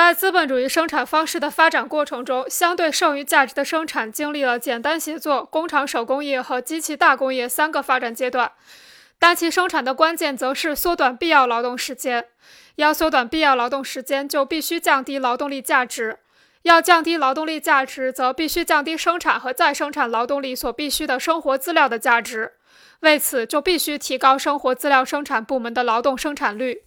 在资本主义生产方式的发展过程中相对剩余价值的生产经历了简单协作工厂手工业和机器大工业三个发展阶段。但其生产的关键则是缩短必要劳动时间。要缩短必要劳动时间就必须降低劳动力价值。要降低劳动力价值则必须降低生产和再生产劳动力所必需的生活资料的价值。为此就必须提高生活资料生产部门的劳动生产率。